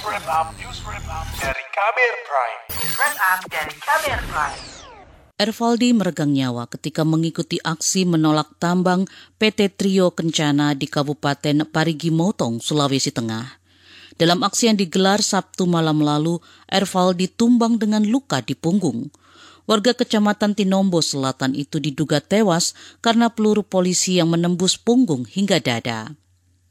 News Wrap Up, News Wrap Up dari Kamer Prime. News Wrap Up dari Kamer Prime. Ervaldi meregang nyawa ketika mengikuti aksi menolak tambang PT Trio Kencana di Kabupaten Parigi Motong, Sulawesi Tengah. Dalam aksi yang digelar Sabtu malam lalu, Ervaldi tumbang dengan luka di punggung. Warga kecamatan Tinombo Selatan itu diduga tewas karena peluru polisi yang menembus punggung hingga dada.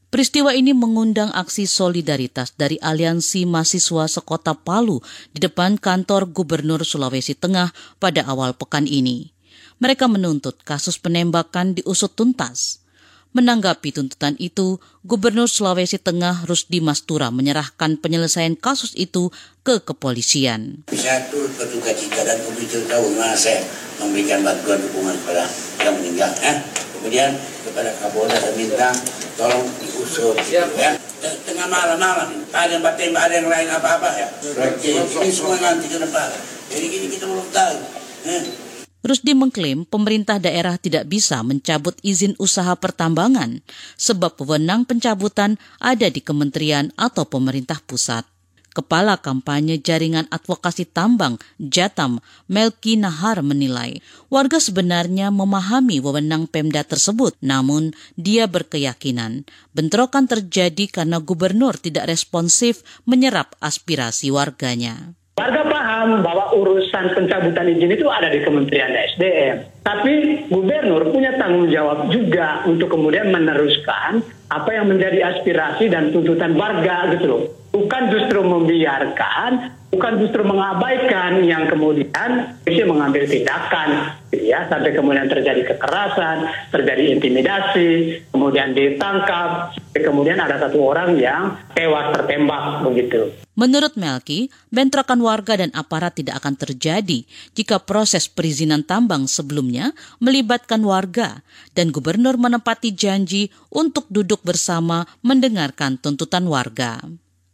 Peristiwa ini mengundang aksi solidaritas dari Aliansi Mahasiswa Sekota Palu di depan kantor Gubernur Sulawesi Tengah pada awal pekan ini. Mereka menuntut kasus penembakan diusut tuntas. Menanggapi tuntutan itu, Gubernur Sulawesi Tengah Rusdi Mastura menyerahkan penyelesaian kasus itu ke kepolisian. Turut berduka cita dan memberitahu saya memberikan bantuan dukungan kepada yang meninggal. Eh? Kemudian kepada Kapolda saya minta tolong diusut ya. ya. Tengah malam-malam ada yang tembak ada yang lain apa-apa ya. Oke, ini semua nanti ke depan. Jadi gini kita belum tahu. Eh. Rusdi mengklaim pemerintah daerah tidak bisa mencabut izin usaha pertambangan sebab wewenang pencabutan ada di kementerian atau pemerintah pusat. Kepala kampanye Jaringan Advokasi Tambang Jatam Melki Nahar menilai warga sebenarnya memahami wewenang Pemda tersebut namun dia berkeyakinan bentrokan terjadi karena gubernur tidak responsif menyerap aspirasi warganya. Warga paham bahwa urusan pencabutan izin itu ada di Kementerian SDM. Tapi gubernur punya tanggung jawab juga untuk kemudian meneruskan apa yang menjadi aspirasi dan tuntutan warga gitu loh. Bukan justru membiarkan, bukan justru mengabaikan yang kemudian bisa mengambil tindakan ya sampai kemudian terjadi kekerasan, terjadi intimidasi, kemudian ditangkap, kemudian ada satu orang yang tewas tertembak begitu. Menurut Melki, bentrokan warga dan aparat tidak akan terjadi jika proses perizinan tambang sebelumnya melibatkan warga dan gubernur menepati janji untuk duduk bersama mendengarkan tuntutan warga.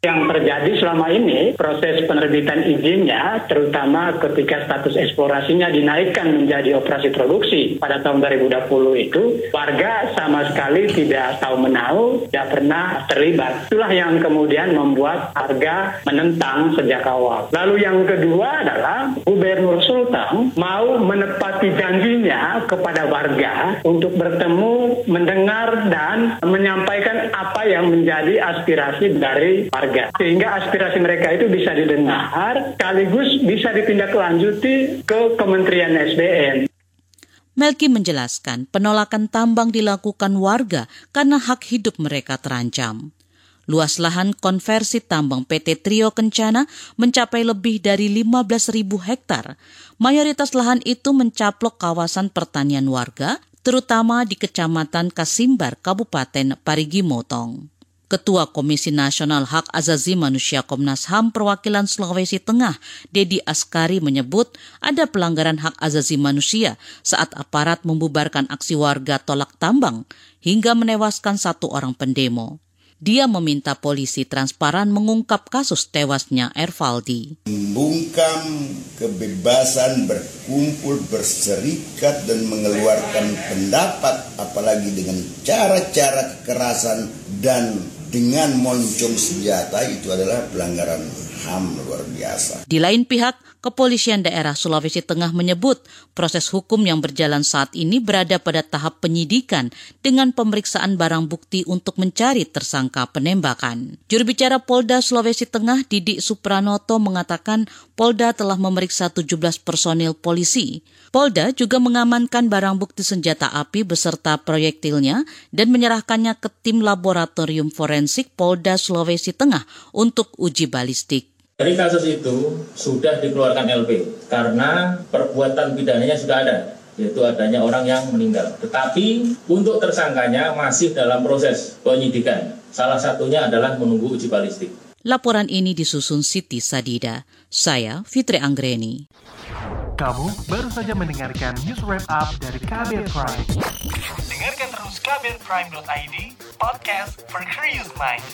Yang terjadi selama ini proses penerbitan izinnya terutama ketika status eksplorasinya dinaikkan menjadi operasi produksi pada tahun 2020 itu warga sama sekali tidak tahu menahu, tidak pernah terlibat. Itulah yang kemudian membuat harga menentang sejak awal. Lalu yang kedua adalah Gubernur Sultan mau menepati janjinya kepada warga untuk bertemu, mendengar dan menyampaikan apa yang menjadi aspirasi dari warga warga sehingga aspirasi mereka itu bisa didengar sekaligus bisa ditindaklanjuti ke Kementerian SDM. Melki menjelaskan penolakan tambang dilakukan warga karena hak hidup mereka terancam. Luas lahan konversi tambang PT Trio Kencana mencapai lebih dari 15.000 hektar. Mayoritas lahan itu mencaplok kawasan pertanian warga, terutama di Kecamatan Kasimbar, Kabupaten Parigi Motong. Ketua Komisi Nasional Hak Azazi Manusia Komnas HAM Perwakilan Sulawesi Tengah, Dedi Askari menyebut ada pelanggaran hak azazi manusia saat aparat membubarkan aksi warga tolak tambang hingga menewaskan satu orang pendemo. Dia meminta polisi transparan mengungkap kasus tewasnya Ervaldi. Membungkam kebebasan berkumpul, berserikat, dan mengeluarkan pendapat, apalagi dengan cara-cara kekerasan dan dengan moncong senjata itu adalah pelanggaran HAM luar biasa. Di lain pihak, Kepolisian Daerah Sulawesi Tengah menyebut proses hukum yang berjalan saat ini berada pada tahap penyidikan dengan pemeriksaan barang bukti untuk mencari tersangka penembakan. Juru bicara Polda Sulawesi Tengah Didik Supranoto mengatakan Polda telah memeriksa 17 personil polisi. Polda juga mengamankan barang bukti senjata api beserta proyektilnya dan menyerahkannya ke tim laboratorium forensik Polda Sulawesi Tengah untuk uji balistik. Dari kasus itu sudah dikeluarkan LP karena perbuatan pidananya sudah ada, yaitu adanya orang yang meninggal. Tetapi untuk tersangkanya masih dalam proses penyidikan. Salah satunya adalah menunggu uji balistik. Laporan ini disusun Siti Sadida. Saya Fitri Anggreni. Kamu baru saja mendengarkan news wrap up dari Kabel Prime. Dengarkan terus kabelprime.id, podcast for curious mind.